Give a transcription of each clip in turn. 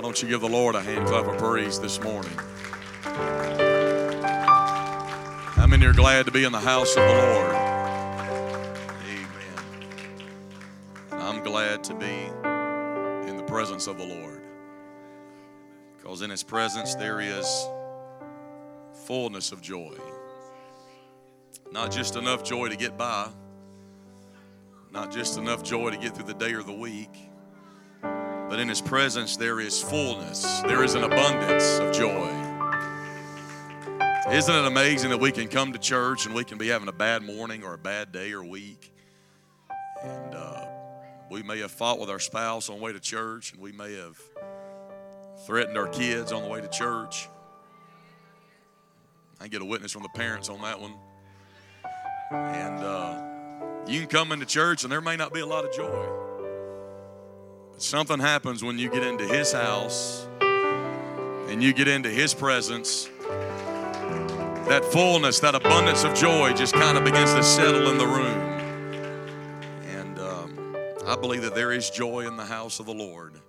Why don't you give the Lord a hand clap of praise this morning? How many are glad to be in the house of the Lord? Amen. I'm glad to be in the presence of the Lord. Because in His presence there is fullness of joy. Not just enough joy to get by, not just enough joy to get through the day or the week, but in His presence there is fullness, there is an abundance of joy. Isn't it amazing that we can come to church and we can be having a bad morning or a bad day or week? And uh, we may have fought with our spouse on the way to church, and we may have threatened our kids on the way to church. I get a witness from the parents on that one. And uh, you can come into church and there may not be a lot of joy. Something happens when you get into His house and you get into His presence. That fullness, that abundance of joy just kind of begins to settle in the room. And um, I believe that there is joy in the house of the Lord.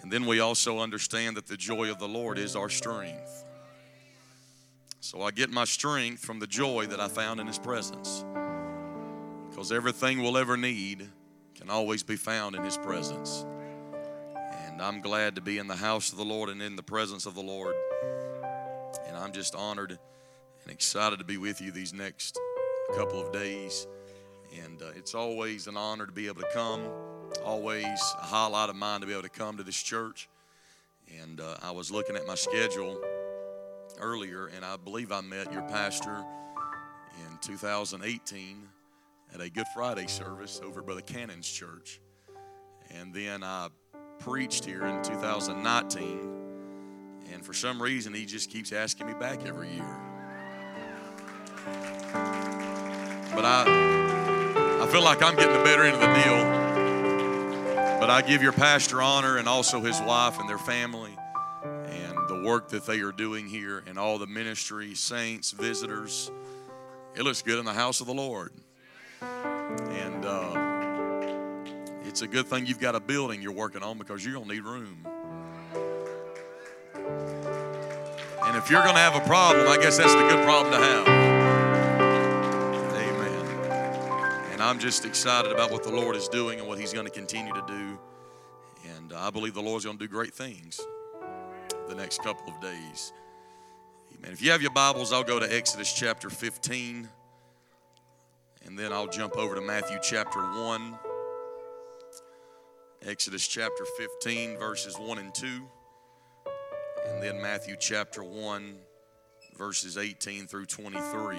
And then we also understand that the joy of the Lord is our strength. So I get my strength from the joy that I found in His presence. Because everything we'll ever need can always be found in His presence. And I'm glad to be in the house of the Lord and in the presence of the Lord. And I'm just honored and excited to be with you these next couple of days. And uh, it's always an honor to be able to come, always a highlight of mine to be able to come to this church. And uh, I was looking at my schedule earlier, and I believe I met your pastor in 2018 at a Good Friday service over by the Cannon's church. And then I preached here in 2019, and for some reason, he just keeps asking me back every year. But I, I feel like I'm getting the better end of the deal. But I give your pastor honor and also his wife and their family and the work that they are doing here and all the ministry, saints, visitors. It looks good in the house of the Lord. And uh, it's a good thing you've got a building you're working on because you're going to need room. And if you're going to have a problem, I guess that's the good problem to have. Amen. And I'm just excited about what the Lord is doing and what He's going to continue to do. And I believe the Lord's going to do great things the next couple of days. Amen. If you have your Bibles, I'll go to Exodus chapter 15, and then I'll jump over to Matthew chapter 1. Exodus chapter 15, verses 1 and 2, and then Matthew chapter 1, verses 18 through 23.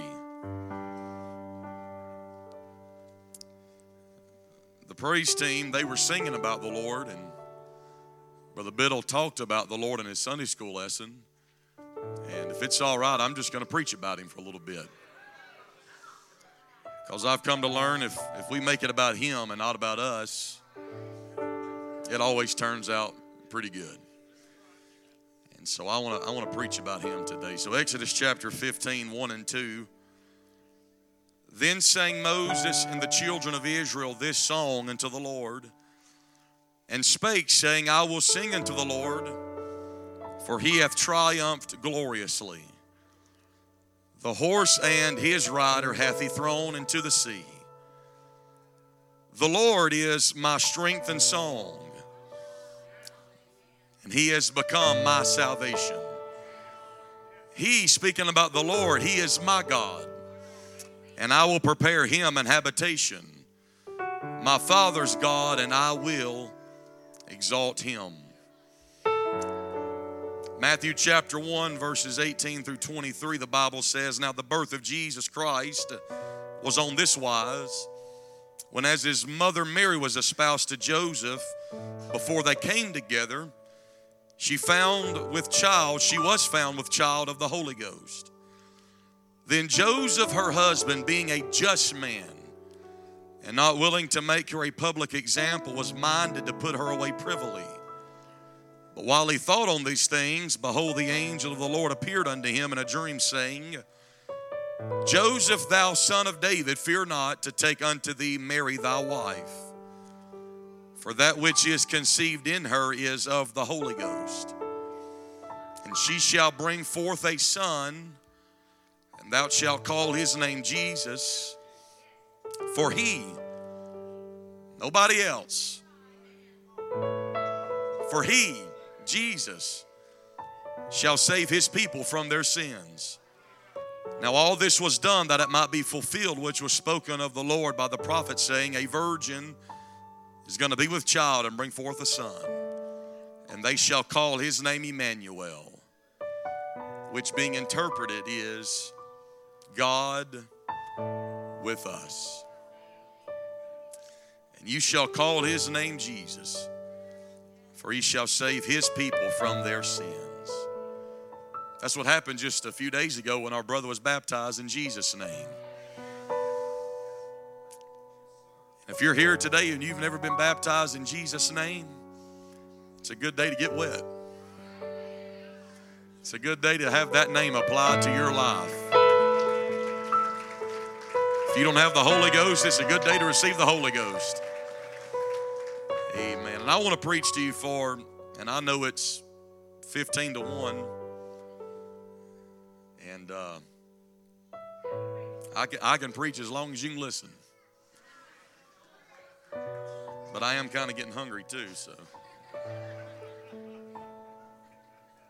The praise team, they were singing about the Lord and Brother Biddle talked about the Lord in his Sunday school lesson. And if it's all right, I'm just going to preach about him for a little bit. Because I've come to learn if, if we make it about him and not about us, it always turns out pretty good. And so I want to I want to preach about him today. So Exodus chapter 15, 1 and 2. Then sang Moses and the children of Israel this song unto the Lord and spake, saying, I will sing unto the Lord, for he hath triumphed gloriously. The horse and his rider hath he thrown into the sea. The Lord is my strength and song, and he has become my salvation. He, speaking about the Lord, he is my God, and I will prepare him an habitation. My father's God, and I will exalt him. Matthew chapter 1, verses 18 through 23, the Bible says, Now the birth of Jesus Christ was on this wise, when as his mother Mary was espoused to Joseph, before they came together, she found with child, she was found with child of the Holy Ghost. Then Joseph, her husband, being a just man, and not willing to make her a public example, was minded to put her away privily. But while he thought on these things, behold, the angel of the Lord appeared unto him in a dream, saying, Joseph, thou son of David, fear not to take unto thee Mary thy wife. For that which is conceived in her is of the Holy Ghost. And she shall bring forth a son, and thou shalt call his name Jesus, for he, nobody else, for he, Jesus, shall save his people from their sins. Now, all this was done that it might be fulfilled, which was spoken of the Lord by the prophet, saying, A virgin is going to be with child and bring forth a son, and they shall call his name Emmanuel, which being interpreted is God with us. And you shall call his name Jesus, for he shall save his people from their sins. That's what happened just a few days ago when our brother was baptized in Jesus' name. If you're here today and you've never been baptized in Jesus' name, it's a good day to get wet. It's a good day to have that name applied to your life. If you don't have the Holy Ghost, it's a good day to receive the Holy Ghost. And I want to preach to you for, and I know it's 15 to 1. And uh, I, can, I can preach as long as you can listen. But I am kind of getting hungry too, so.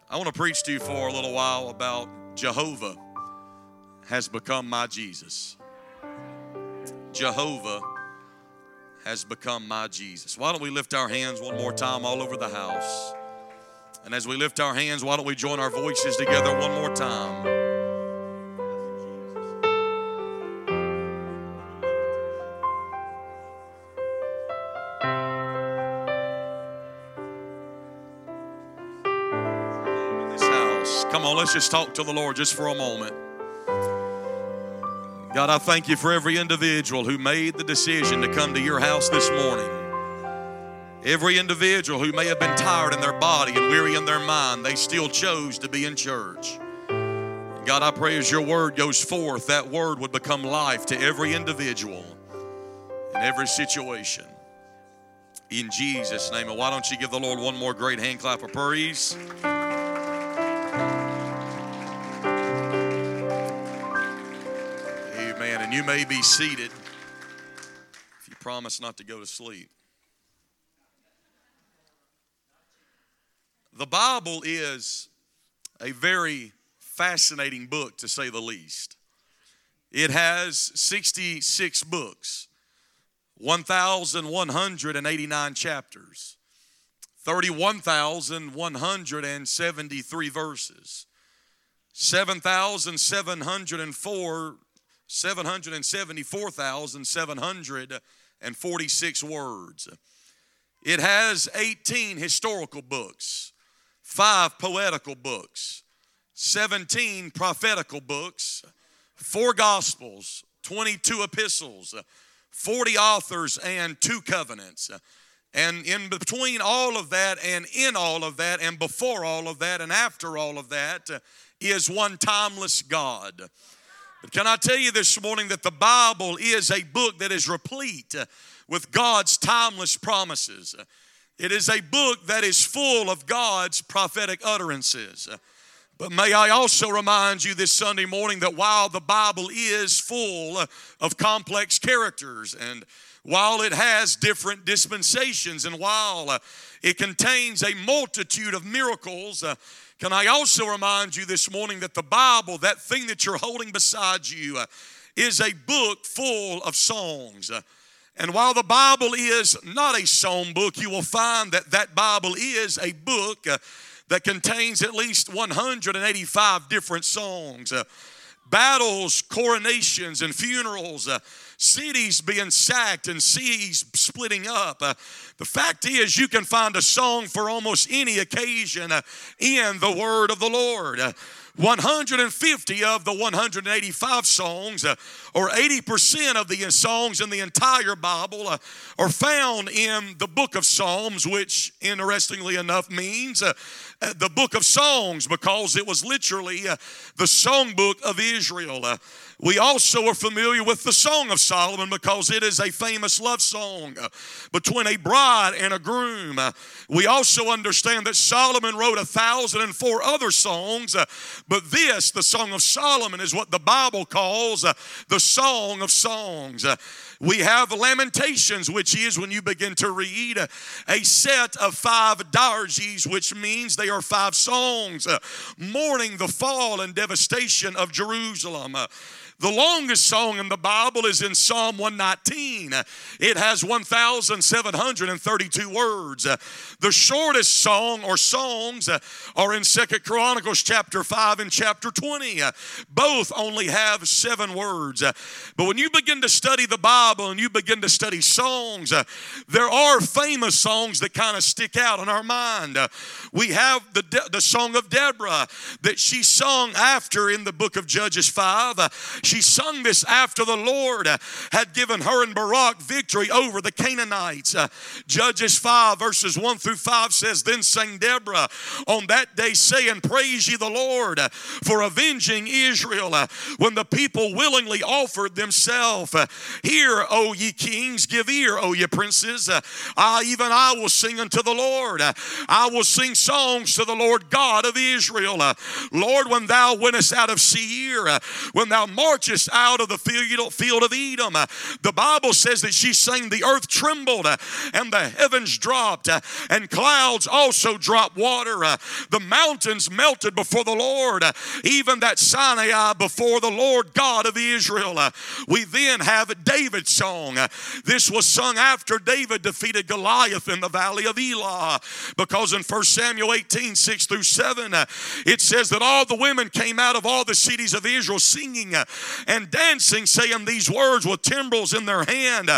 I want to preach to you for a little while about Jehovah has become my Jesus. Jehovah has become my Jesus. Why don't we lift our hands one more time all over the house? And as we lift our hands, why don't we join our voices together one more time? Come on, let's just talk to the Lord just for a moment. God, I thank you for every individual who made the decision to come to your house this morning. Every individual who may have been tired in their body and weary in their mind, they still chose to be in church. God, I pray as your word goes forth, that word would become life to every individual in every situation. In Jesus' name. And why don't you give the Lord one more great hand clap of praise? And you may be seated if you promise not to go to sleep. The Bible is a very fascinating book, to say the least. It has 66 books, 1,189 chapters, 31,173 verses, 7,704 774,746 words. It has 18 historical books, five poetical books, 17 prophetical books, four gospels, 22 epistles, 40 authors, and two covenants. And in between all of that, and in all of that, and before all of that, and after all of that, is one timeless God. But can I tell you this morning that the Bible is a book that is replete uh, with God's timeless promises? It is a book that is full of God's prophetic utterances. But may I also remind you this Sunday morning that while the Bible is full uh, of complex characters and while it has different dispensations and while uh, it contains a multitude of miracles, can I also remind you this morning that the Bible, that thing that you're holding beside you, uh, is a book full of songs. Uh, and while the Bible is not a song book, you will find that that Bible is a book uh, that contains at least 185 different songs. Uh, battles, coronations, and funerals, cities being sacked and seas splitting up. Uh, the fact is, you can find a song for almost any occasion uh, in the Word of the Lord. Uh, 150 of the 185 songs, uh, or 80% of the songs in the entire Bible, uh, are found in the book of Psalms, which interestingly enough means uh, uh the book of songs because it was literally uh, the songbook of Israel. We also are familiar with the Song of Solomon because it is a famous love song between a bride and a groom. We also understand that Solomon wrote a thousand and four other songs, but this, the Song of Solomon, is what the Bible calls the Song of Songs. We have Lamentations, which is when you begin to read a set of five dirges, which means they are five songs mourning the fall and devastation of Jerusalem. The longest song in the Bible is in Psalm 119. It has 1,732 words. The shortest song or songs are in Second Chronicles chapter 5 and chapter 20. Both only have seven words. But when you begin to study the Bible and you begin to study songs, there are famous songs that kind of stick out in our mind. We have the, the song of Deborah that she sung after in the book of Judges 5. She sung this after the Lord uh, had given her and Barak victory over the Canaanites. Uh, Judges 5, verses 1 through 5 says, Then sang Deborah on that day, saying, Praise ye the Lord uh, for avenging Israel uh, when the people willingly offered themselves. Hear, O ye kings, give ear, O ye princes. I, even I, will sing unto the Lord. I will sing songs to the Lord God of Israel. Lord, when thou wentest out of Seir, when thou marched marchest out of the field of Edom. Uh, the Bible says that she sang, The earth trembled uh, and the heavens dropped, uh, and clouds also dropped water. The mountains melted before the Lord, even that Sinai before the Lord God of Israel. We then have David's song. This was sung after David defeated Goliath in the valley of Elah, because in 1 Samuel 18 6 through 7, it says that all the women came out of all the cities of Israel singing and dancing, saying these words with timbrels in their hand.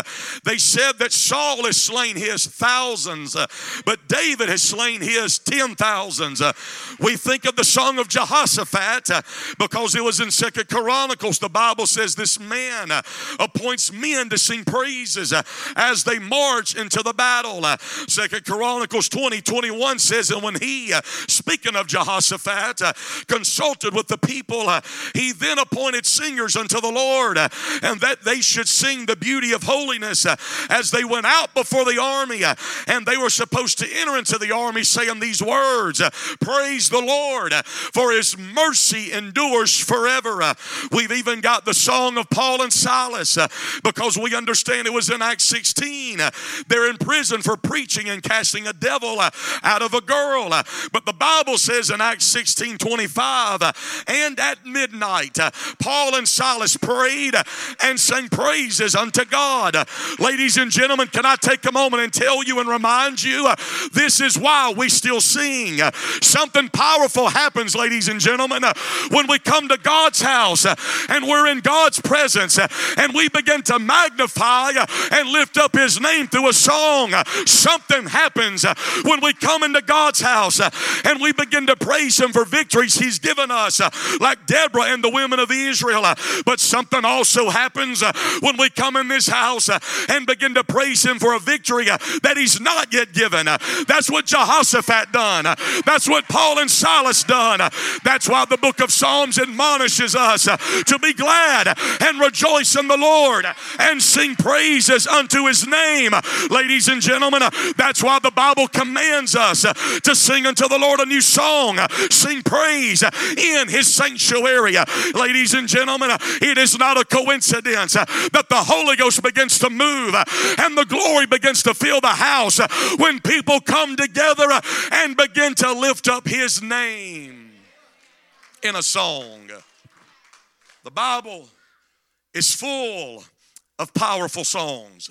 They said that Saul has slain his thousands, uh, but David has slain his ten thousands. Uh, we think of the song of Jehoshaphat uh, because it was in Second Chronicles. The Bible says this man appoints men to sing praises as they march into the battle. Second Chronicles 20 21 says, And when he, speaking of Jehoshaphat, consulted with the people, he then appointed singers unto the Lord, uh, and that they should sing the beauty of holiness uh, as they went out before the army. Uh, and they were supposed to enter into the army saying these words uh, Praise the Lord, uh, for his mercy endures forever. Uh, we've even got the song of Paul and Silas because we understand it was in Acts 16. They're in prison for preaching and casting a devil out of a girl. But the Bible says in Acts 16 25, and at midnight, Paul and Silas prayed and sang praises unto God. Ladies and gentlemen, can I take a moment and tell you and remind you uh, this is why we still sing. Something powerful happens, ladies and gentlemen, uh, when we come to God's house uh, and we're in God's presence and we begin to magnify and lift up His name through a song. Something happens when we come into God's house and we begin to praise Him for victories He's given us, like Deborah and the women of Israel. But something also happens uh, when we come in this house uh, and begin to praise Him for a victory uh, that He's not yet given. Uh, that's what Jehoshaphat done. Uh, that's what Paul and Silas done. Uh, that's why the book of Psalms admonishes us to be glad and rejoice in the Lord and sing praises unto His name. Ladies and gentlemen, that's why the Bible commands us to sing unto the Lord a new song, sing praise in His sanctuary. Ladies and gentlemen, it is not a coincidence uh, that the Holy Ghost begins to move uh, and the glory begins to fill the house uh, when people come together and begin to lift up His name in a song. The Bible is full of powerful songs.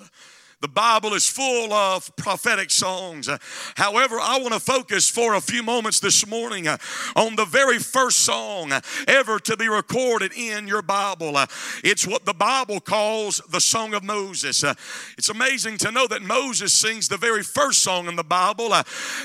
The Bible is full of prophetic songs. However, I want to focus for a few moments this morning uh, on the very first song ever to be recorded in your Bible. Uh, it's what the Bible calls the Song of Moses. Uh, it's amazing to know that Moses sings the very first song in the Bible,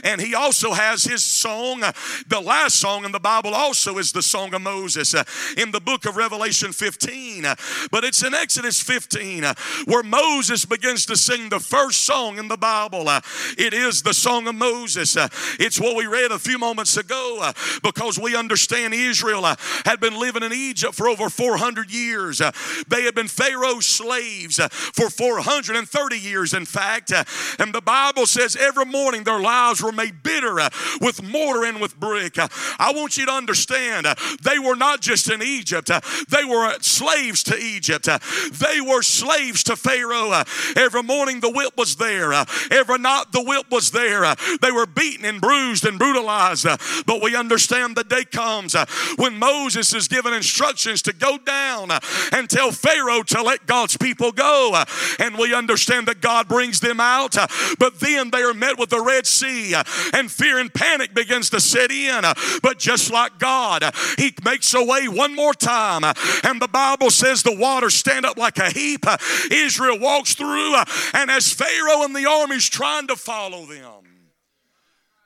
and he also has his song. The last song in the Bible also is the Song of Moses in the book of Revelation 15. But it's in Exodus 15 where Moses begins to sing the first song in the Bible. Uh, it is the Song of Moses. Uh, it's what we read a few moments ago uh, because we understand Israel uh, had been living in Egypt for over 400 years. Uh, they had been Pharaoh's slaves uh, for 430 years, in fact. and the Bible says every morning their lives were made bitter with mortar and with brick. I want you to understand they were not just in Egypt, they were slaves to Egypt. They were slaves to Pharaoh. Every morning the whip was there, uh, every night the whip was there. Uh, they were beaten and bruised and brutalized. Uh, but we understand the day comes when Moses is given instructions to go down and tell Pharaoh to let God's people go. And we understand that God brings them out. But then they are met with the Red Sea and fear and panic begins to set in. But just like God, He makes a way one more time. And the Bible says the waters stand up like a heap. Israel walks through, and as Pharaoh and the armies trying to follow them,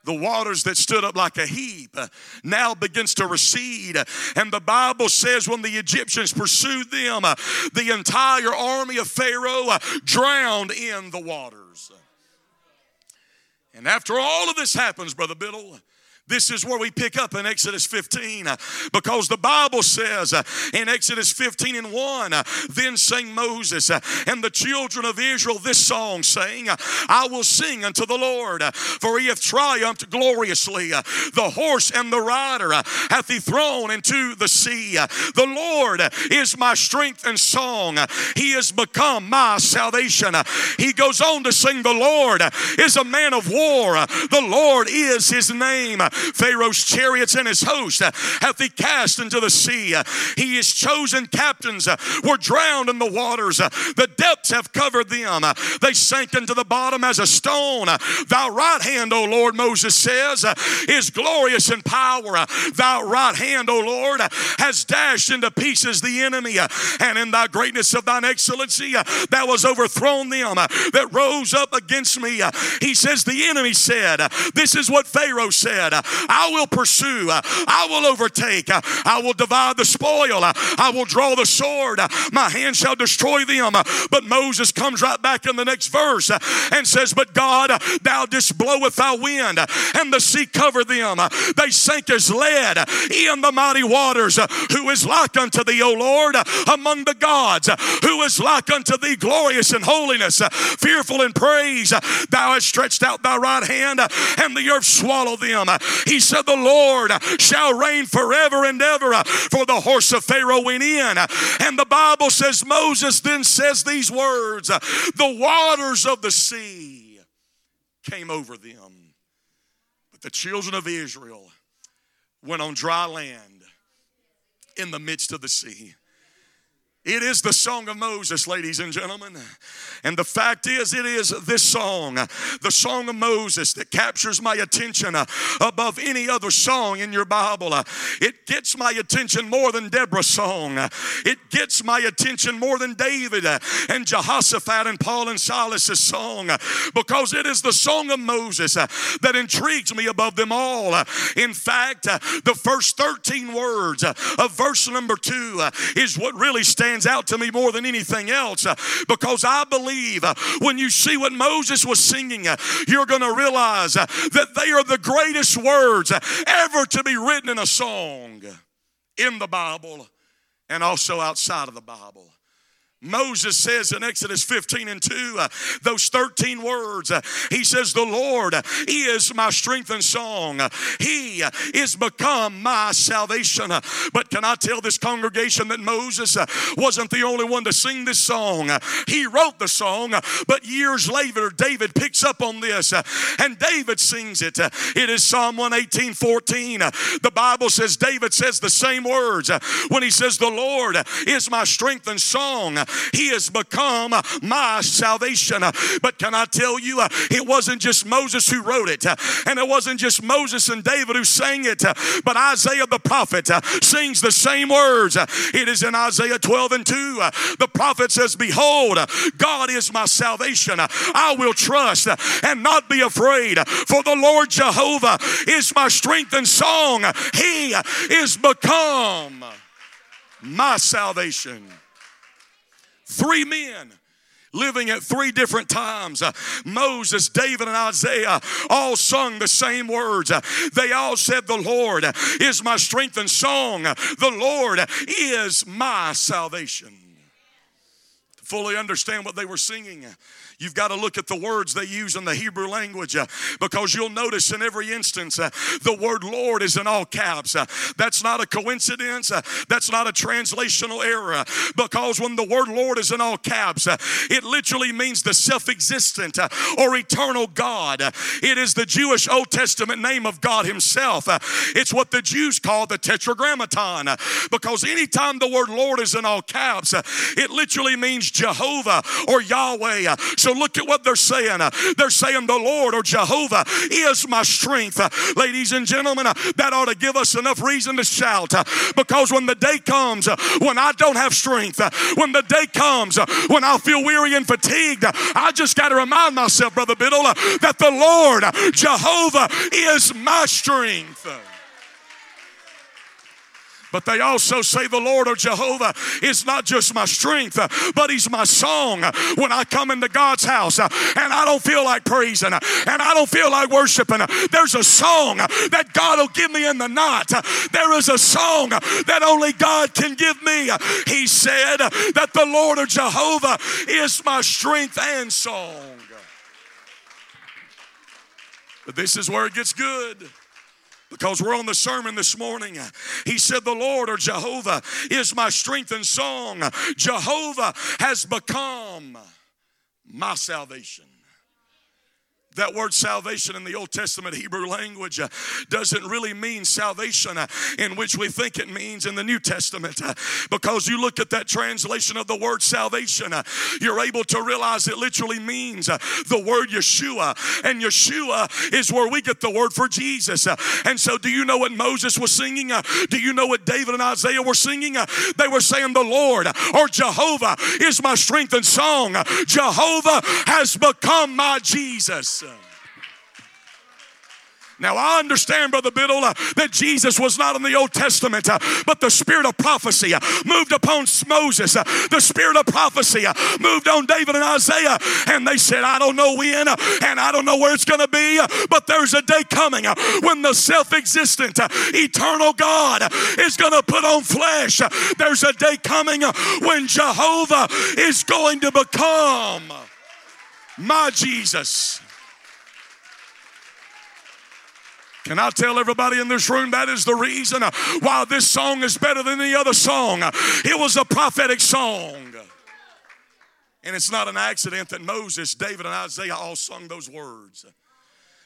the waters that stood up like a heap now begins to recede. And the bible says when the egyptians pursued them the entire army of pharaoh drowned in the waters. And after all of this happens brother biddle this is where we pick up in Exodus 15 uh, because the Bible says uh, in Exodus 15 and 1 uh, then sang Moses uh, and the children of Israel this song, saying, uh, I will sing unto the Lord, uh, for he hath triumphed gloriously. The horse and the rider hath he thrown into the sea. The Lord is my strength and song. He has become my salvation. He goes on to sing, The Lord is a man of war. The Lord is his name. Pharaoh's chariots and his host uh, hath he cast into the sea. Uh, he has chosen captains uh, were drowned in the waters. Uh, the depths have covered them. Uh, they sank into the bottom as a stone. Uh, thy right hand, O Lord, Moses says, is glorious in power. Thy right hand, O Lord, has dashed into pieces the enemy. And in thy greatness of thine excellency, thou was overthrown them that rose up against me. He says, The enemy said, This is what Pharaoh said. I will pursue. I will overtake. I will divide the spoil. I will draw the sword. My hand shall destroy them. But Moses comes right back in the next verse and says, But God, thou didst blow with thy wind, and the sea covered them. They sank as lead in the mighty waters. Who is like unto thee, O Lord, among the gods? Who is like unto thee, glorious in holiness, fearful in praise? Thou hast stretched out thy right hand, and the earth swallowed them. He said, The Lord shall reign forever and ever. Uh, for the horse of Pharaoh went in. And the Bible says, Moses then says these words uh, The waters of the sea came over them. But the children of Israel went on dry land in the midst of the sea. It is the song of Moses, ladies and gentlemen. And the fact is, it is this song, the song of Moses, that captures my attention uh, above any other song in your Bible. Uh, it gets my attention more than Deborah's song. Uh, it gets my attention more than David uh, and Jehoshaphat and Paul and Silas's song uh, because it is the song of Moses uh, that intrigues me above them all. In fact, the first 13 words of verse number two is what really stands stands out to me more than anything else uh, because I believe uh, when you see what Moses was singing, uh, you're going to realize that they are the greatest words ever to be written in a song in the Bible and also outside of the Bible. Moses says in Exodus 15 and 2, uh, those 13 words, uh, he says, The Lord is my strength and song. He is become my salvation. But can I tell this congregation that Moses uh, wasn't the only one to sing this song? He wrote the song, but years later, David picks up on this uh, and David sings it. It is Psalm 118 14. The Bible says, David says the same words when he says, The Lord is my strength and song. He has become my salvation. But can I tell you, it wasn't just Moses who wrote it, and it wasn't just Moses and David who sang it, but Isaiah the prophet sings the same words. It is in Isaiah 12 and 2. The prophet says, Behold, God is my salvation. I will trust and not be afraid, for the Lord Jehovah is my strength and song. He is become my salvation. Three men living at three different times. Uh, Moses, David, and Isaiah all sung the same words. Uh, they all said, The Lord is my strength and song. The Lord is my salvation. To fully understand what they were singing, You've got to look at the words they use in the Hebrew language uh, because you'll notice in every instance uh, the word Lord is in all caps. Uh, that's not a coincidence. Uh, that's not a translational error because when the word Lord is in all caps, uh, it literally means the self existent uh, or eternal God. it is the Jewish Old Testament name of God Himself. it's what the Jews call the Tetragrammaton because anytime the word Lord is in all caps, it literally means Jehovah or Yahweh. So look at what they're saying. They're saying, The Lord or Jehovah is my strength. Ladies and gentlemen, that ought to give us enough reason to shout because when the day comes when I don't have strength, when the day comes when I feel weary and fatigued, I just got to remind myself, Brother Biddle, that the Lord, Jehovah, is my strength. But they also say the Lord or Jehovah is not just my strength, uh, but He's my song. Uh, when I come into God's house uh, and I don't feel like praising and I don't feel like worshiping, there's a song that God will give me in the night. There is a song that only God can give me. He said that the Lord or Jehovah is my strength and song. But this is where it gets good because we're on the sermon this morning. He said, The Lord or Jehovah is my strength and song. Jehovah has become my salvation. That word salvation in the Old Testament Hebrew language uh, doesn't really mean salvation uh, in which we think it means in the New Testament. Uh, because you look at that translation of the word salvation, uh, you're able to realize it literally means uh, the word Yeshua. And Yeshua is where we get the word for Jesus. Uh, and so, do you know what Moses was singing? do you know what David and Isaiah were singing? they were saying, The Lord or Jehovah is my strength and song. Jehovah has become my Jesus. Now, I understand, Brother Biddle, uh, that Jesus was not in the Old Testament, uh, but the spirit of prophecy uh, moved upon Moses. Uh, the spirit of prophecy uh, moved on David and Isaiah. And they said, I don't know when, uh, and I don't know where it's going to be, but there's a day coming when the self existent, eternal God is going to put on flesh. There's a day coming when Jehovah is going to become my Jesus. Can I tell everybody in this room that is the reason why this song is better than any other song? It was a prophetic song. And it's not an accident that Moses, David, and Isaiah all sung those words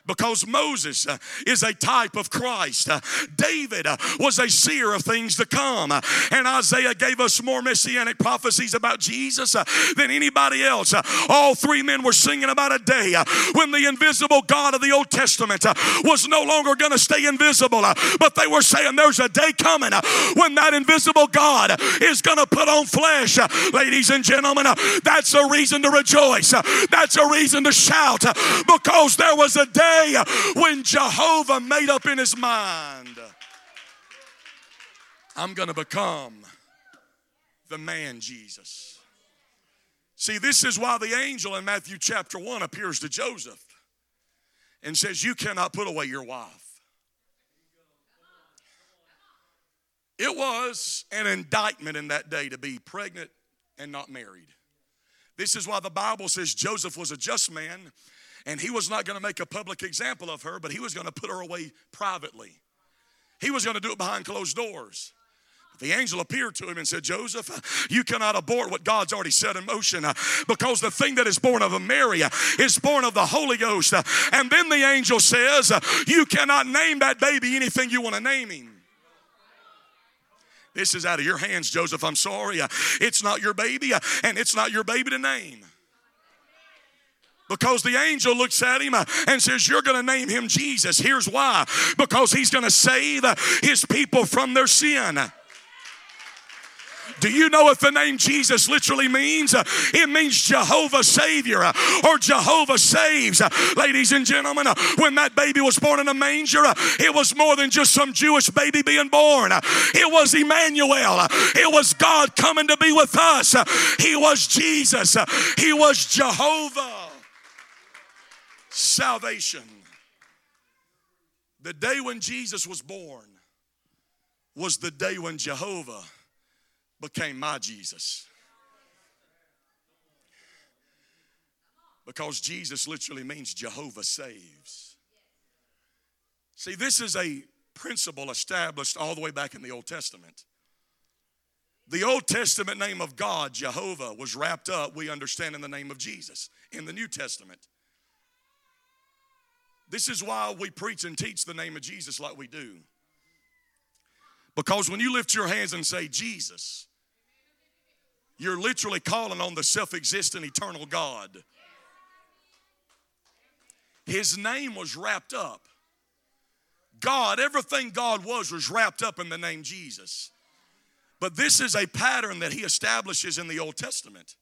because Moses uh, is a type of Christ. Uh, David uh, was a seer of things to come. Uh, and Isaiah gave us more messianic prophecies about Jesus uh, than anybody else. Uh, all three men were singing about a day when the invisible God of the Old Testament was no longer going to stay invisible, but they were saying there's a day coming when that invisible God is going to put on flesh. Ladies and gentlemen, that's a reason to rejoice. That's a reason to shout because there was a day day when Jehovah made up in his mind, I'm going to become the man Jesus. See, this is why the angel in Matthew chapter 1 appears to Joseph and says, You cannot put away your wife. It was an indictment in that day to be pregnant and not married. This is why the Bible says Joseph was a just man and he was not going to make a public example of her, but he was going to put her away privately. He was going to do it behind closed doors. The angel appeared to him and said, Joseph, you cannot abort what God's already set in motion uh, because the thing that is born of a Mary uh, is born of the Holy Ghost. Uh, and then the angel says, You cannot name that baby anything you want to name him. This is out of your hands, Joseph. I'm sorry. It's not your baby, and it's not your baby to name. Because the angel looks at him uh, and says, You're going to name him Jesus. Here's why because he's going to save uh, his people from their sin. Do you know what the name Jesus literally means? Uh, it means Jehovah Savior uh, or Jehovah saves. Uh, ladies and gentlemen, when that baby was born in a manger, it was more than just some Jewish baby being born. It was Emmanuel. It was God coming to be with us. He was Jesus. He was Jehovah. Salvation. The day when Jesus was born was the day when Jehovah became my Jesus. Because Jesus literally means Jehovah saves. See, this is a principle established all the way back in the Old Testament. The Old Testament name of God, Jehovah, was wrapped up, we understand, in the name of Jesus in the New Testament. This is why we preach and teach the name of Jesus like we do. Because when you lift your hands and say, Jesus, you're literally calling on the self existent eternal God. His name was wrapped up. God, everything God was, was wrapped up in the name Jesus. But this is a pattern that he establishes in the Old Testament.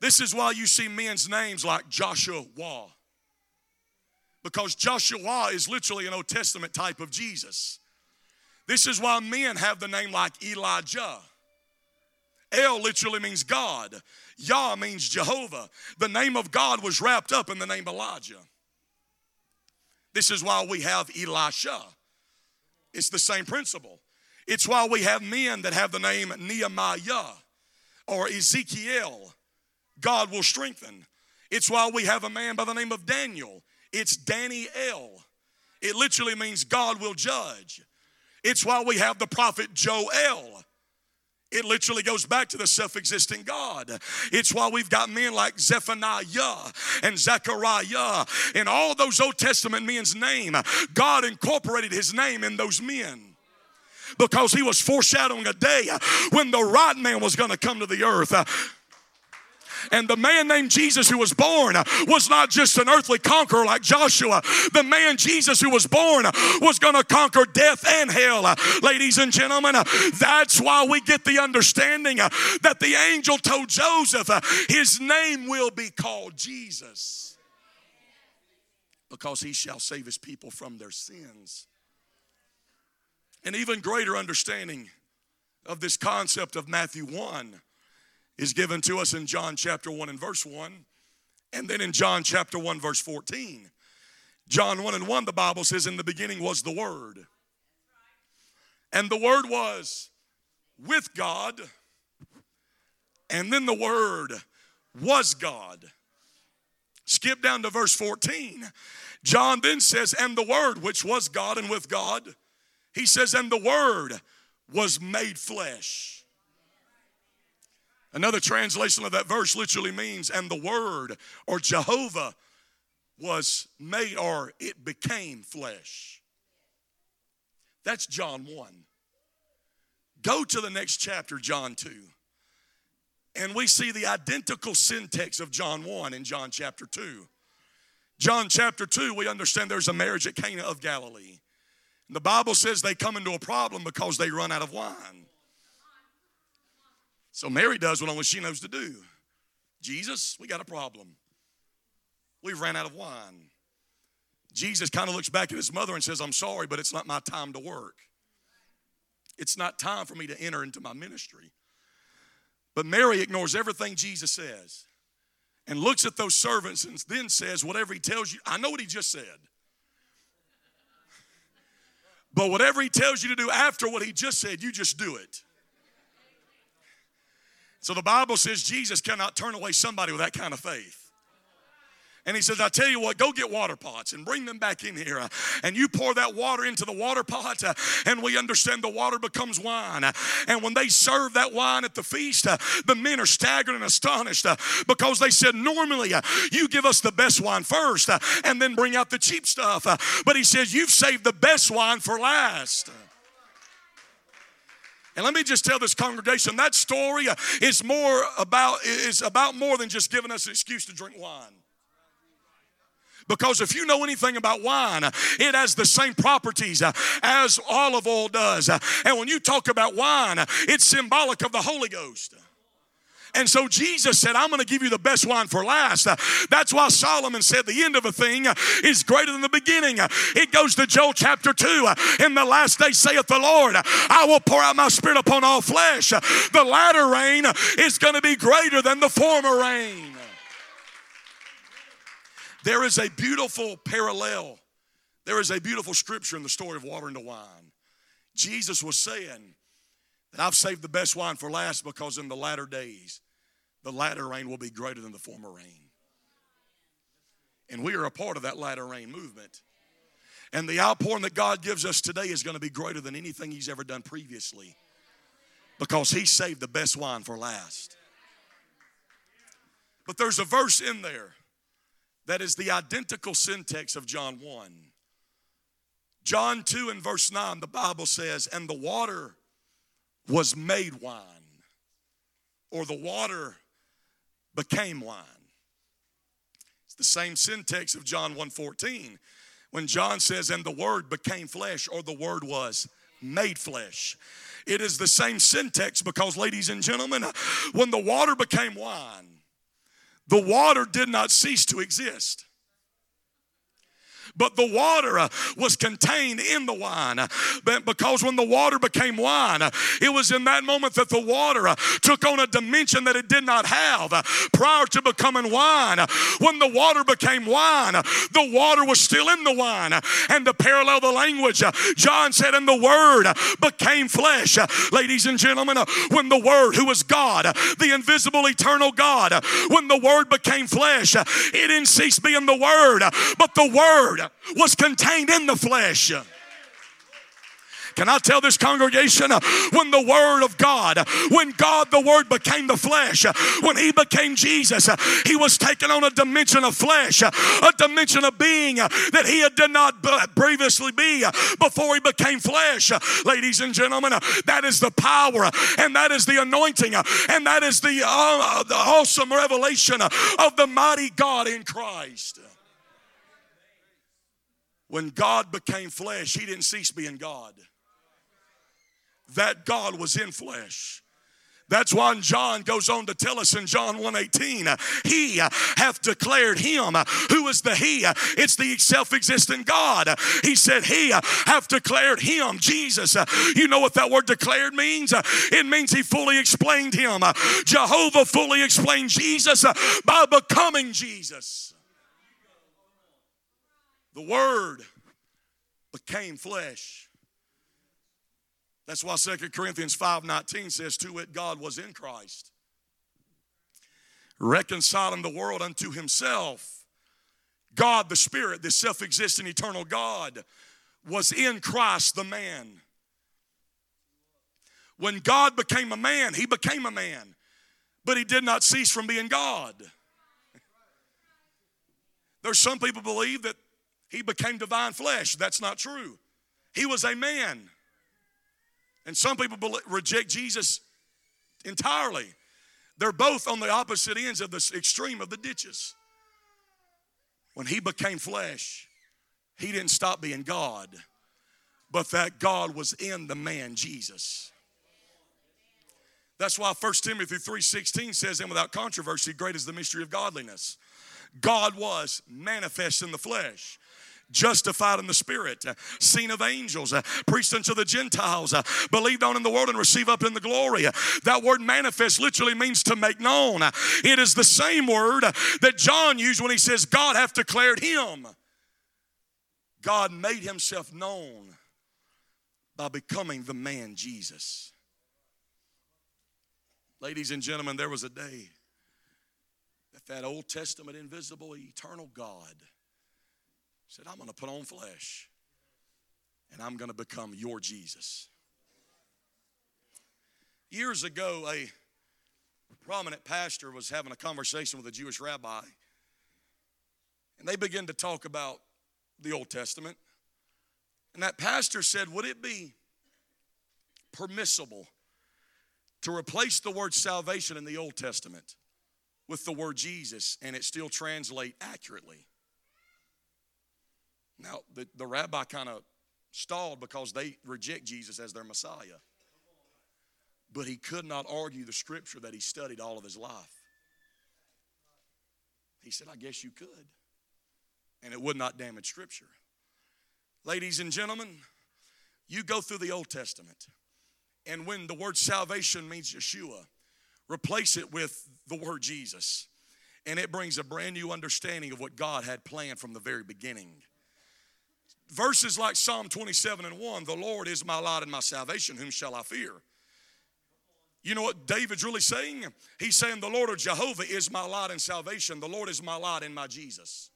This is why you see men's names like Joshua, because Joshua is literally an Old Testament type of Jesus. This is why men have the name like Elijah. El literally means God. Yah means Jehovah. The name of God was wrapped up in the name Elijah. This is why we have Elisha. It's the same principle. It's why we have men that have the name Nehemiah or Ezekiel. God will strengthen. It's why we have a man by the name of Daniel. It's Daniel. It literally means God will judge. It's why we have the prophet Joel. It literally goes back to the self existing God. It's why we've got men like Zephaniah and Zechariah and all those Old Testament men's name. God incorporated his name in those men because he was foreshadowing a day when the right man was going to come to the earth. And the man named Jesus who was born was not just an earthly conqueror like Joshua. The man Jesus who was born was going to conquer death and hell. Ladies and gentlemen, that's why we get the understanding that the angel told Joseph his name will be called Jesus because he shall save his people from their sins. An even greater understanding of this concept of Matthew 1 is given to us in John chapter 1 and verse 1, and then in John chapter 1, verse 14. John 1 and 1, the Bible says, In the beginning was the Word. And the Word was with God, and then the Word was God. Skip down to verse 14. John then says, And the Word, which was God and with God, he says, And the Word was made flesh Another translation of that verse literally means, and the Word or Jehovah was made or it became flesh. That's John 1. Go to the next chapter, John 2. And we see the identical syntax of John 1 in John chapter 2. John chapter 2, we understand there's a marriage at Cana of Galilee. The Bible says they come into a problem because they run out of wine. So Mary does what only she knows to do. Jesus, we got a problem. We've ran out of wine. Jesus kind of looks back at his mother and says, I'm sorry, but it's not my time to work. It's not time for me to enter into my ministry. But Mary ignores everything Jesus says and looks at those servants and then says, Whatever he tells you, I know what he just said. But whatever he tells you to do after what he just said, you just do it. So the Bible says Jesus cannot turn away somebody with that kind of faith. And he says, I tell you what, go get water pots and bring them back in here. And you pour that water into the water pot, and we understand the water becomes wine. And when they serve that wine at the feast, the men are staggered and astonished because they said, Normally, you give us the best wine first and then bring out the cheap stuff. But he says, You've saved the best wine for last. And let me just tell this congregation that story uh, is more about is about more than just giving us an excuse to drink wine. Because if you know anything about wine, it has the same properties uh, as olive oil does. Uh, and when you talk about wine, it's symbolic of the Holy Ghost. And so Jesus said, I'm going to give you the best wine for last. That's why Solomon said the end of a thing is greater than the beginning. It goes to Joel chapter 2. In the last day, saith the Lord, I will pour out my spirit upon all flesh. The latter rain is going to be greater than the former rain. There is a beautiful parallel. There is a beautiful scripture in the story of water into wine. Jesus was saying that I've saved the best wine for last because in the latter days, the latter rain will be greater than the former rain. And we are a part of that latter rain movement. And the outpouring that God gives us today is going to be greater than anything He's ever done previously because He saved the best wine for last. But there's a verse in there that is the identical syntax of John 1. John 2 and verse 9, the Bible says, And the water was made wine, or the water became wine. It's the same syntax of John 1:14 when John says and the word became flesh or the word was made flesh. It is the same syntax because ladies and gentlemen, when the water became wine, the water did not cease to exist but the water uh, was contained in the wine. Because when the water became wine, uh, it was in that moment that the water uh, took on a dimension that it did not have uh, prior to becoming wine. When the water became wine, uh, the water was still in the wine. And to parallel the language, uh, John said, and the word became flesh. Ladies and gentlemen, when the word, who was God, the invisible, eternal God, when the word became flesh, it didn't cease being the word, but the word was contained in the flesh. Can I tell this congregation uh, when the Word of God, when God the Word became the flesh, uh, when He became Jesus, uh, He was taken on a dimension of flesh, a dimension of being that He did not previously be before He became flesh. Ladies and gentlemen, that is the power and that is the anointing and that is the, uh, the awesome revelation of the mighty God in Christ. When God became flesh, He didn't cease being God. That God was in flesh. That's why John goes on to tell us in John 1:18, he hath declared him. Who is the he? It's the self-existent God. He said he hath declared him, Jesus. You know what that word declared means? It means he fully explained him. Jehovah fully explained Jesus by becoming Jesus. The Word became flesh. That's why 2 Corinthians 5:19 says, To it God was in Christ, reconciling the world unto himself. God, the Spirit, the self existent eternal God, was in Christ the man. When God became a man, he became a man, but he did not cease from being God. There's some people believe that he became divine flesh. That's not true. He was a man. And some people reject Jesus entirely. They're both on the opposite ends of the extreme of the ditches. When he became flesh, he didn't stop being God, but that God was in the man Jesus. That's why 1 Timothy 3:16 says, and without controversy, great is the mystery of godliness. God was manifest in the flesh justified in the spirit, uh, seen of angels, uh, preached unto the Gentiles, uh, believed on in the world, and receive up in the glory. That word manifest literally means to make known. It is the same word that John used when he says, God hath declared him. God made himself known by becoming the man Jesus. Ladies and gentlemen, there was a day that that Old Testament invisible eternal God said, I'm going to put on flesh and I'm going to become your Jesus. Years ago, a prominent pastor was having a conversation with a Jewish rabbi, and they began to talk about the Old Testament. And that pastor said, Would it be permissible to replace the word salvation in the Old Testament with the word Jesus and it still translate accurately? The, the rabbi kind of stalled because they reject Jesus as their Messiah. But he could not argue the scripture that he studied all of his life. He said, I guess you could. And it would not damage scripture. Ladies and gentlemen, you go through the Old Testament, and when the word salvation means Yeshua, replace it with the word Jesus, and it brings a brand new understanding of what God had planned from the very beginning. Verses like Psalm 27 and 1 The Lord is my light and my salvation, whom shall I fear? You know what David's really saying? He's saying, The Lord of Jehovah is my light and salvation. The Lord is my light and my Jesus.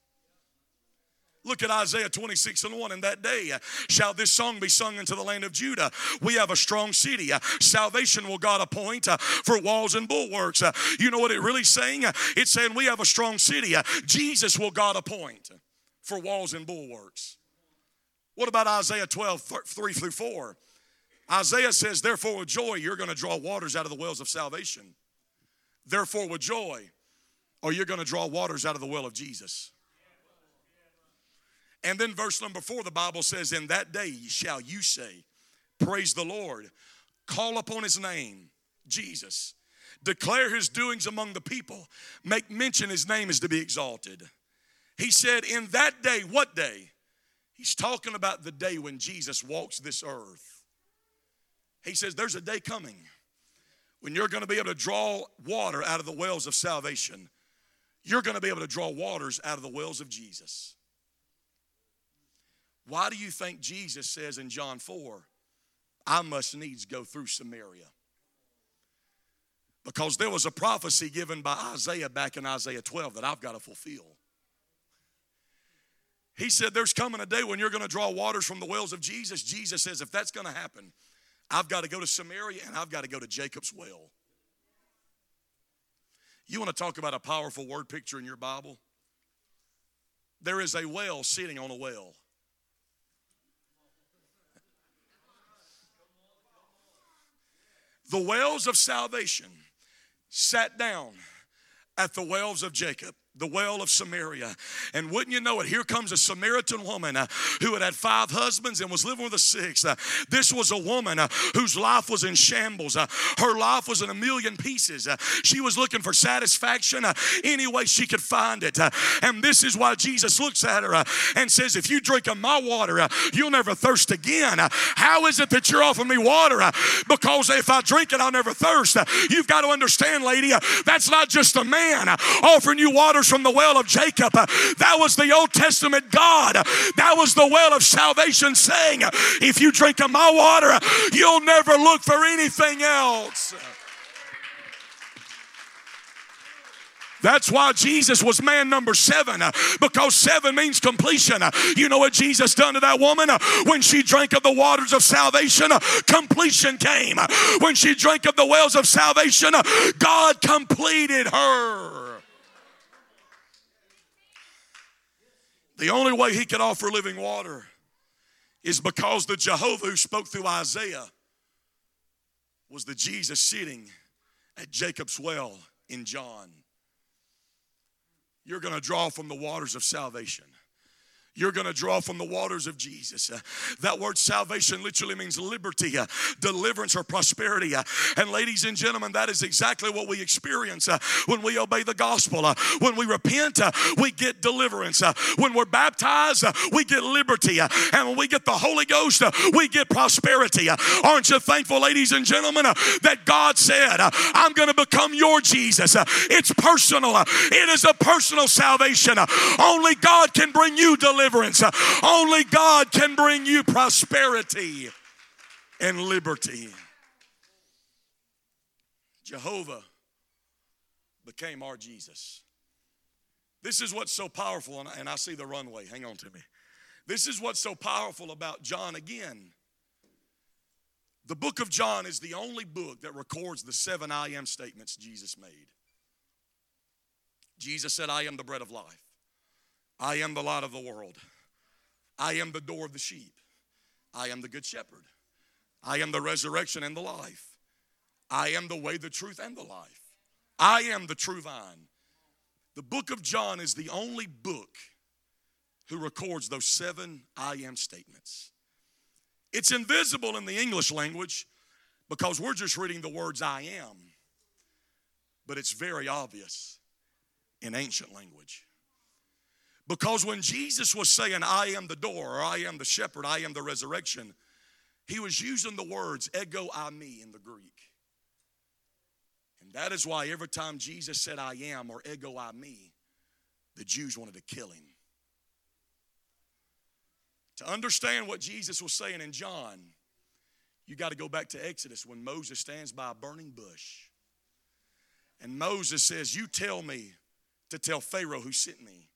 Look at Isaiah 26 and 1. In that day shall this song be sung into the land of Judah. We have a strong city. Salvation will God appoint for walls and bulwarks. You know what it really saying? It's saying we have a strong city. Jesus will God appoint for walls and bulwarks. What about Isaiah 12, 3 through 4? Isaiah says, Therefore, with joy, you're going to draw waters out of the wells of salvation. Therefore, with joy, or you're going to draw waters out of the well of Jesus. And then, verse number four, the Bible says, In that day shall you say, Praise the Lord, call upon his name, Jesus, declare his doings among the people, make mention his name is to be exalted. He said, In that day, what day? He's talking about the day when Jesus walks this earth. He says, There's a day coming when you're going to be able to draw water out of the wells of salvation. You're going to be able to draw waters out of the wells of Jesus. Why do you think Jesus says in John 4, I must needs go through Samaria? Because there was a prophecy given by Isaiah back in Isaiah 12 that I've got to fulfill. He said, There's coming a day when you're going to draw waters from the wells of Jesus. Jesus says, If that's going to happen, I've got to go to Samaria and I've got to go to Jacob's well. You want to talk about a powerful word picture in your Bible? There is a well sitting on a well. The wells of salvation sat down at the wells of Jacob the well of Samaria. And wouldn't you know it, here comes a Samaritan woman uh, who had had five husbands and was living with a sixth. Uh, this was a woman uh, whose life was in shambles. Uh, her life was in a million pieces. Uh, she was looking for satisfaction uh, any way she could find it. and this is why Jesus looks at her and says, If you drink of my water, you'll never thirst again. how is it that you're offering me water? because if I drink it, I'll never thirst. You've got to understand, lady, that's not just a man offering you water waters from the well of Jacob. That was the Old Testament God. That was the well of salvation saying, If you drink of my water, you'll never look for anything else. That's why Jesus was man number seven, because seven means completion. You know what Jesus done to that woman? When she drank of the waters of salvation, completion came. When she drank of the wells of salvation, God completed her. The only way he could offer living water is because the Jehovah who spoke through Isaiah was the Jesus sitting at Jacob's well in John. You're going to draw from the waters of salvation you're going to draw from the waters of Jesus. That word salvation literally means liberty, deliverance, or prosperity. And ladies and gentlemen, that is exactly what we experience uh, when we obey the gospel. Uh, when we repent, uh, we get deliverance. Uh, when we're baptized, uh, we get liberty. Uh, and when we get the Holy Ghost, we get prosperity. aren't you thankful, ladies and gentlemen, that God said, I'm going to become your Jesus? it's personal, it is a personal salvation. Only God can bring you deliverance deliverance. Only God can bring you prosperity and liberty. Jehovah became our Jesus. This is what's so powerful, and I see the runway. Hang on to me. This is what's so powerful about John again. The book of John is the only book that records the seven I am statements Jesus made. Jesus said, I am the bread of life. I am the light of the world. I am the door of the sheep. I am the good shepherd. I am the resurrection and the life. I am the way, the truth, and the life. I am the true vine. The book of John is the only book who records those seven I am statements. It's invisible in the English language because we're just reading the words I am, but it's very obvious in ancient language. Because when Jesus was saying, I am the door, or I am the shepherd, I am the resurrection, he was using the words ego eimi in the Greek. And that is why every time Jesus said, I am, or ego eimi, the Jews wanted to kill him. To understand what Jesus was saying in John, you got to go back to Exodus when Moses stands by a burning bush. And Moses says, You tell me to tell Pharaoh who sent me.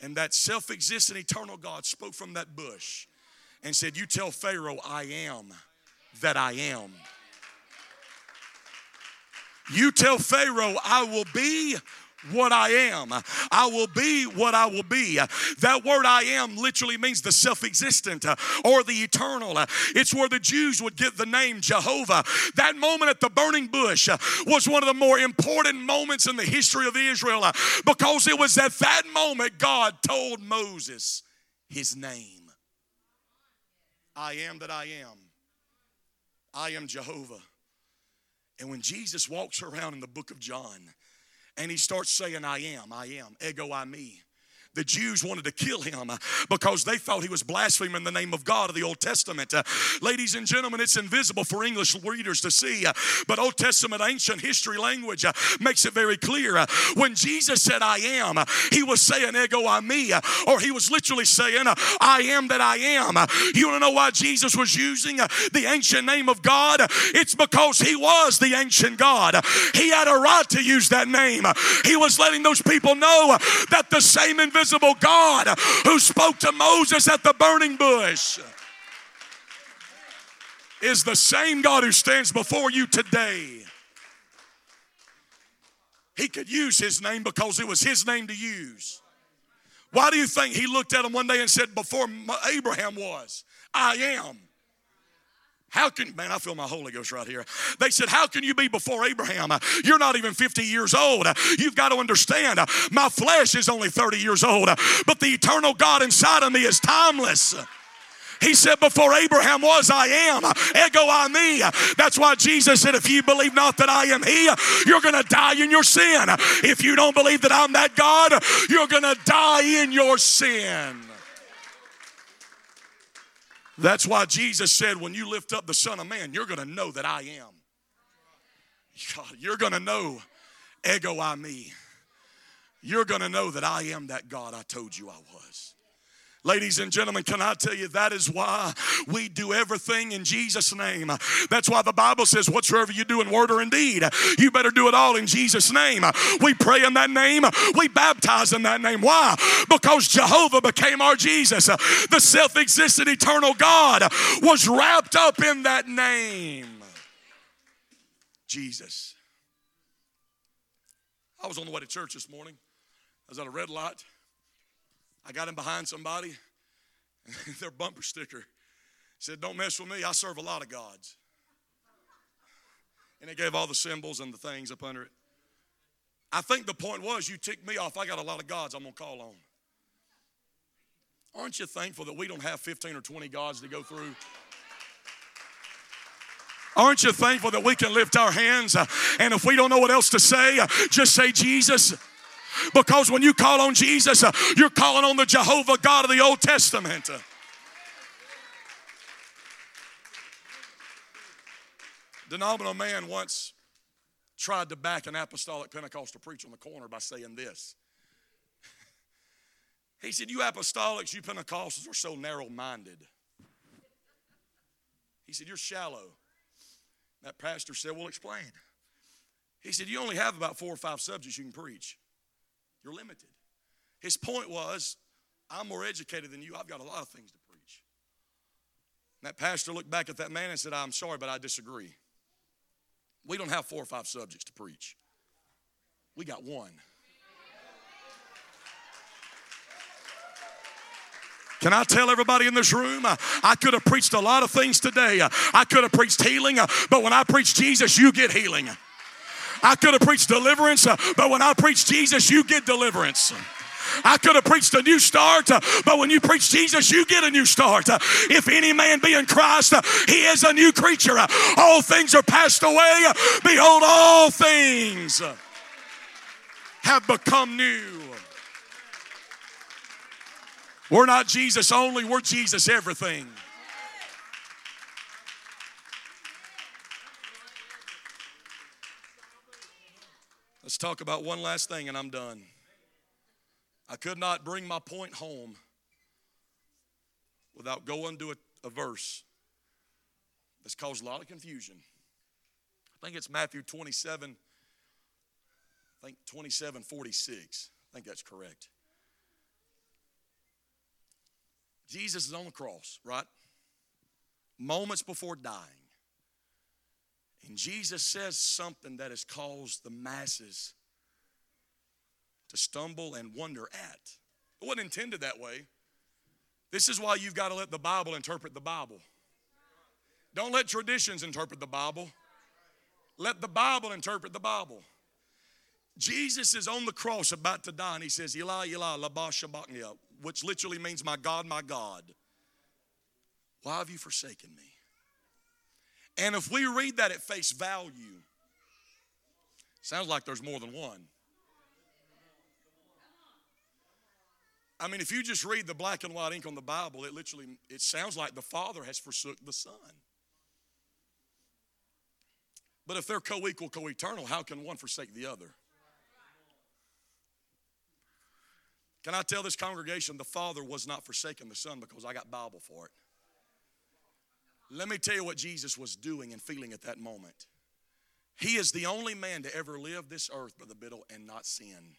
And that self existent eternal God spoke from that bush and said, You tell Pharaoh, I am that I am. You tell Pharaoh, I will be what I am. I will be what I will be. That word I am literally means the self existent uh, or the eternal. Uh, it's where the Jews would get the name Jehovah. That moment at the burning bush uh, was one of the more important moments in the history of Israel because it was at that moment God told Moses his name. I am that I am. I am Jehovah. And when Jesus walks around in the book of John, and he starts saying, I am, I am, ego eimi the Jews wanted to kill him uh, because they thought he was blaspheming the name of God of the Old Testament. Uh, ladies and gentlemen, it's invisible for English readers to see, uh, but Old Testament ancient history language makes it very clear. When Jesus said, I am, he was saying, ego eimi, or he was literally saying, I am that I am. You want to know why Jesus was using the ancient name of God? It's because he was the ancient God. He had a right to use that name. He was letting those people know that the same invisible invisible God who spoke to Moses at the burning bush is the same God who stands before you today. He could use his name because it was his name to use. Why do you think he looked at him one day and said, Before Abraham was, I am? How can, man, I feel my Holy Ghost right here. They said, How can you be before Abraham? You're not even 50 years old. You've got to understand, my flesh is only 30 years old, but the eternal God inside of me is timeless. He said, Before Abraham was, I am. Ego eimi. That's why Jesus said, If you believe not that I am He, you're going to die in your sin. If you don't believe that I'm that God, you're going to die in your sin. That's why Jesus said, when you lift up the Son of Man, you're going to know that I am. God, you're going to know ego eimi. You're going to know that I am that God I told you I was. Ladies and gentlemen, can I tell you that is why we do everything in Jesus' name? That's why the Bible says, whatsoever you do in word or in deed, you better do it all in Jesus' name. We pray in that name, we baptize in that name. Why? Because Jehovah became our Jesus. The self existent eternal God was wrapped up in that name. Jesus. I was on the way to church this morning. I was at a red light. I got in behind somebody, their bumper sticker said, Don't mess with me, I serve a lot of gods. And it gave all the symbols and the things up under it. I think the point was you ticked me off. I got a lot of gods I'm to call on. Aren't you thankful that we don't have 15 or 20 gods to go through? Aren't you thankful that we can lift our hands uh, and if we don't know what else to say, uh, just say, Jesus. Because when you call on Jesus, uh, you're calling on the Jehovah God of the Old Testament. Denominational man once tried to back an apostolic Pentecostal preacher on the corner by saying this. He said, You apostolics, you Pentecostals are so narrow minded. He said, You're shallow. That pastor said, Well, explain. He said, You only have about four or five subjects you can preach. You're limited. His point was, I'm more educated than you. I've got a lot of things to preach. And that pastor looked back at that man and said, I'm sorry, but I disagree. We don't have four or five subjects to preach, we got one. Can I tell everybody in this room? Uh, I could have preached a lot of things today. Uh, I could have preached healing, uh, but when I preach Jesus, you get healing. I could have preached deliverance, uh, but when I preach Jesus, you get deliverance. I could have preached a new start, uh, but when you preach Jesus, you get a new start. Uh, if any man be in Christ, uh, he is a new creature. All things are passed away. Behold, all things have become new. We're not Jesus only, we're Jesus everything. Let's talk about one last thing and I'm done. I could not bring my point home without going to a, a verse that's caused a lot of confusion. I think it's Matthew 27, I think 27, 46. I think that's correct. Jesus is on the cross, right? Moments before dying. And Jesus says something that has caused the masses to stumble and wonder at. It wasn't intended that way. This is why you've got to let the Bible interpret the Bible. Don't let traditions interpret the Bible. Let the Bible interpret the Bible. Jesus is on the cross about to die, and he says, Eli, Eli, sabachthani, which literally means, My God, my God, why have you forsaken me? And if we read that at face value, sounds like there's more than one. I mean, if you just read the black and white ink on the Bible, it literally it sounds like the Father has forsook the Son. But if they're co-equal, co-eternal, how can one forsake the other? Can I tell this congregation the Father was not forsaking the Son because I got Bible for it? Let me tell you what Jesus was doing and feeling at that moment. He is the only man to ever live this earth, Brother Biddle, and not sin.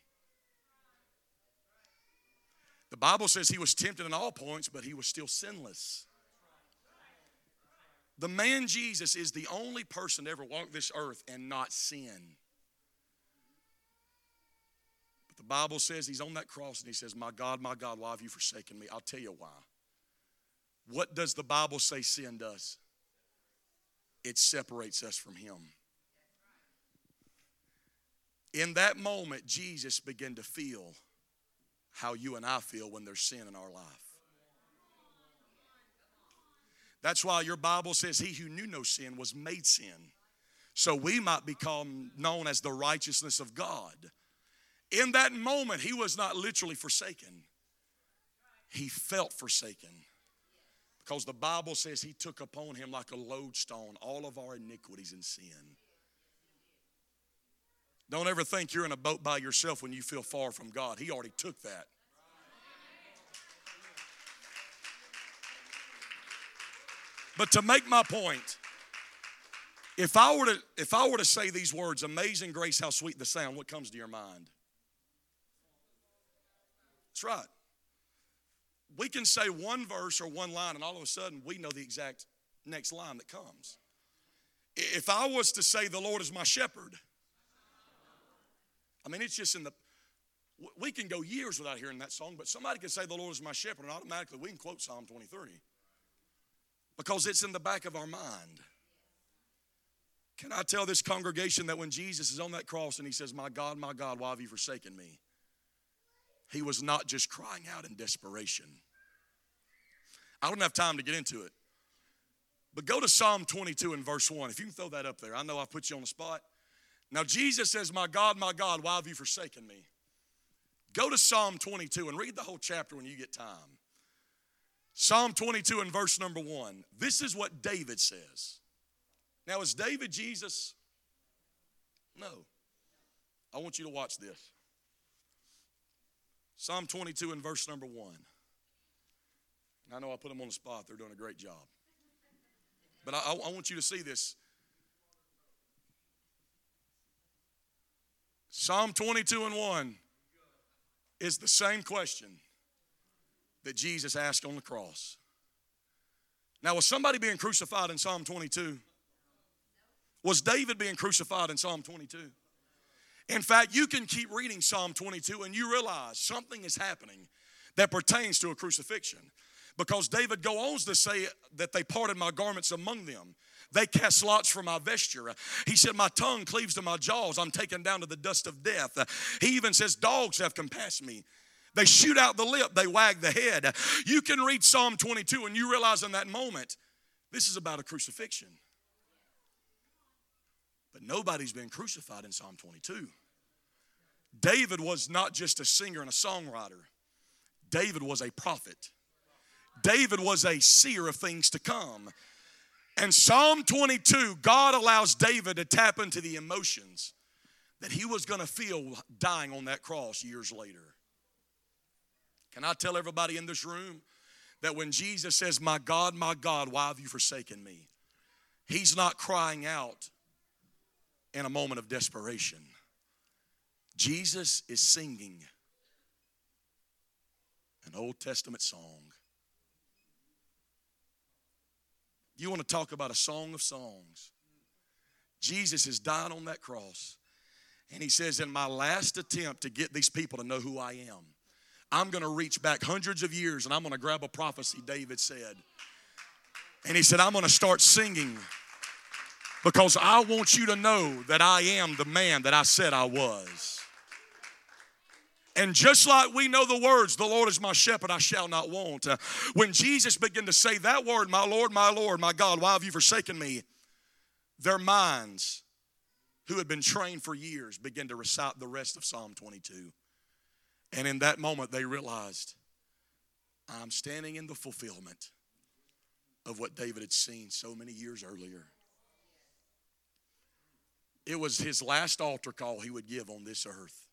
The Bible says he was tempted in all points, but he was still sinless. The man Jesus is the only person to ever walk this earth and not sin. But the Bible says he's on that cross and he says, My God, my God, why have you forsaken me? I'll tell you why. What does the Bible say sin does? It separates us from him. In that moment, Jesus began to feel how you and I feel when there's sin in our life. That's why your Bible says, He who knew no sin was made sin. So we might become known as the righteousness of God. In that moment, he was not literally forsaken, he felt forsaken. Because the Bible says he took upon him like a lodestone all of our iniquities and sin. Don't ever think you're in a boat by yourself when you feel far from God. He already took that. But to make my point, if I were to if I were to say these words, amazing grace, how sweet the sound, what comes to your mind? That's right. We can say one verse or one line, and all of a sudden we know the exact next line that comes. If I was to say, The Lord is my shepherd, I mean, it's just in the, we can go years without hearing that song, but somebody can say, The Lord is my shepherd, and automatically we can quote Psalm 23 because it's in the back of our mind. Can I tell this congregation that when Jesus is on that cross and he says, My God, my God, why have you forsaken me? He was not just crying out in desperation. I don't have time to get into it. But go to Psalm 22 and verse 1. If you can throw that up there, I know I put you on the spot. Now, Jesus says, My God, my God, why have you forsaken me? Go to Psalm 22 and read the whole chapter when you get time. Psalm 22 and verse number 1. This is what David says. Now, is David Jesus? No. I want you to watch this. Psalm 22 and verse number 1. I know I put them on the spot, they're doing a great job. But I, I want you to see this. Psalm 22 and 1 is the same question that Jesus asked on the cross. Now, was somebody being crucified in Psalm 22? Was David being crucified in Psalm 22? In fact, you can keep reading Psalm 22 and you realize something is happening that pertains to a crucifixion. Because David goes on to say that they parted my garments among them. They cast lots for my vesture. He said, My tongue cleaves to my jaws. I'm taken down to the dust of death. He even says, Dogs have compassed me. They shoot out the lip, they wag the head. You can read Psalm 22 and you realize in that moment, this is about a crucifixion. But nobody's been crucified in Psalm 22. David was not just a singer and a songwriter, David was a prophet. David was a seer of things to come. And Psalm 22, God allows David to tap into the emotions that he was going to feel dying on that cross years later. Can I tell everybody in this room that when Jesus says, My God, my God, why have you forsaken me? He's not crying out in a moment of desperation. Jesus is singing an Old Testament song. You want to talk about a song of songs? Jesus is dying on that cross. And he says, In my last attempt to get these people to know who I am, I'm going to reach back hundreds of years and I'm going to grab a prophecy David said. And he said, I'm going to start singing because I want you to know that I am the man that I said I was. And just like we know the words, the Lord is my shepherd, I shall not want. Uh, when Jesus began to say that word, my Lord, my Lord, my God, why have you forsaken me? Their minds, who had been trained for years, began to recite the rest of Psalm 22. And in that moment, they realized, I'm standing in the fulfillment of what David had seen so many years earlier. It was his last altar call he would give on this earth.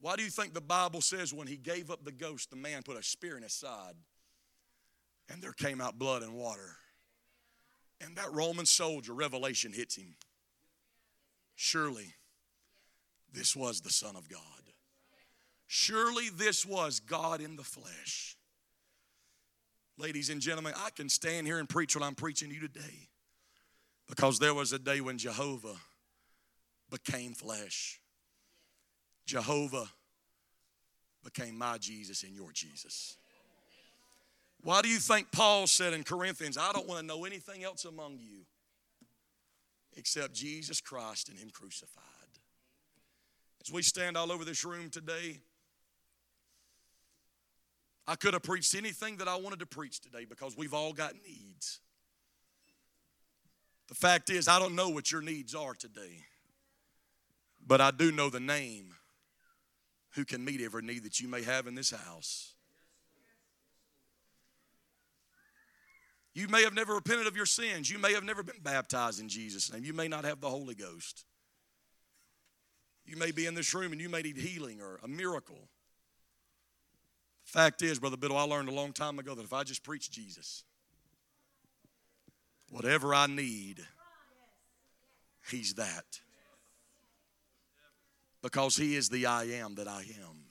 Why do you think the Bible says when he gave up the ghost, the man put a spear in his side and there came out blood and water? And that Roman soldier, revelation hits him. Surely this was the Son of God. Surely this was God in the flesh. Ladies and gentlemen, I can stand here and preach what I'm preaching to you today because there was a day when Jehovah became flesh. Jehovah became my Jesus and your Jesus. Why do you think Paul said in Corinthians, I don't want to know anything else among you except Jesus Christ and Him crucified? As we stand all over this room today, I could have preached anything that I wanted to preach today because we've all got needs. The fact is, I don't know what your needs are today, but I do know the name who can meet every need that you may have in this house. You may have never repented of your sins. You may have never been baptized in Jesus' name. You may not have the Holy Ghost. You may be in this room and you may need healing or a miracle. Fact is, Brother Biddle, I learned a long time ago that if I just preach Jesus, whatever I need, He's that because He is the I am that I am.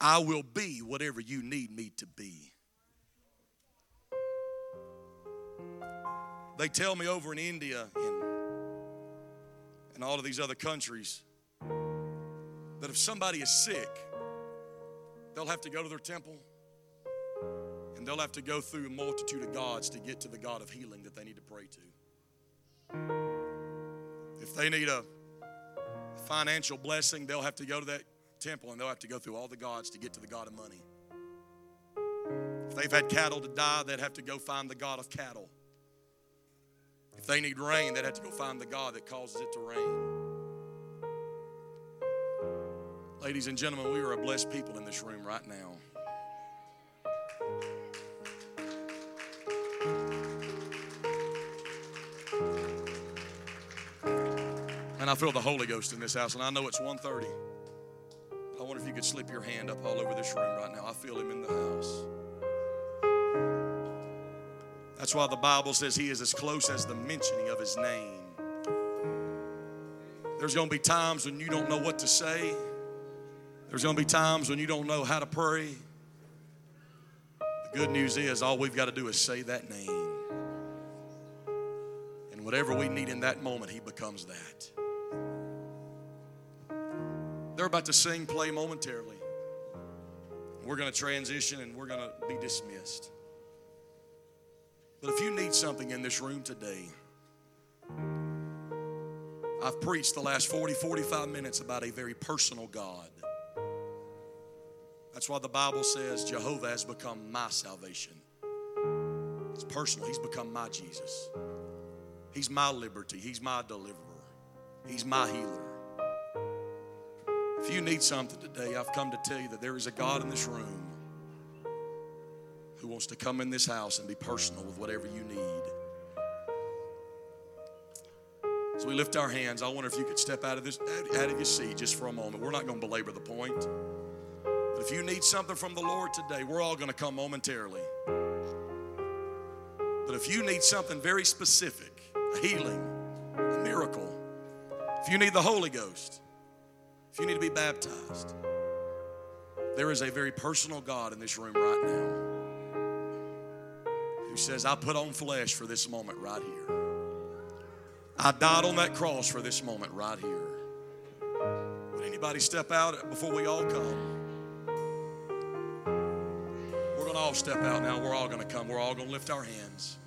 I will be whatever you need me to be. They tell me over in India and, and all of these other countries that if somebody is sick, they'll have to go to their temple and they'll have to go through a multitude of gods to get to the God of healing that they need to pray to. If they need a financial blessing, they'll have to go to that temple and they'll have to go through all the gods to get to the God of money. If they've had cattle to die, they'd have to go find the God of cattle. If they need rain, they'd have to go find the God that causes it to rain. Ladies and gentlemen, we are a blessed people in this room right now. And I feel the Holy Ghost in this house, and I know it's 1.30. I wonder if you could slip your hand up all over this room right now. I feel him in the house. That's why the Bible says he is as close as the mentioning of his name. There's going to be times when you don't know what to say. There's going to be times when you don't know how to pray. The good news is all we've got to do is say that name. And whatever we need in that moment, he becomes that. They're about to sing, play momentarily. We're going to transition and we're going to be dismissed. But if you need something in this room today, I've preached the last 40, 45 minutes about a very personal God. That's why the Bible says Jehovah has become my salvation. It's personal. He's become my Jesus. He's my liberty. He's my deliverer. He's my healer. If you need something today, I've come to tell you that there is a God in this room who wants to come in this house and be personal with whatever you need. So we lift our hands. I wonder if you could step out of this out of your seat just for a moment. We're not going to belabor the point. But if you need something from the Lord today, we're all going to come momentarily. But if you need something very specific, a healing, a miracle, if you need the Holy Ghost, if you need to be baptized, there is a very personal God in this room right now who says, I put on flesh for this moment right here. I died on that cross for this moment right here. Would anybody step out before we all come? We're going to all step out now. We're all going to come. We're all going to lift our hands.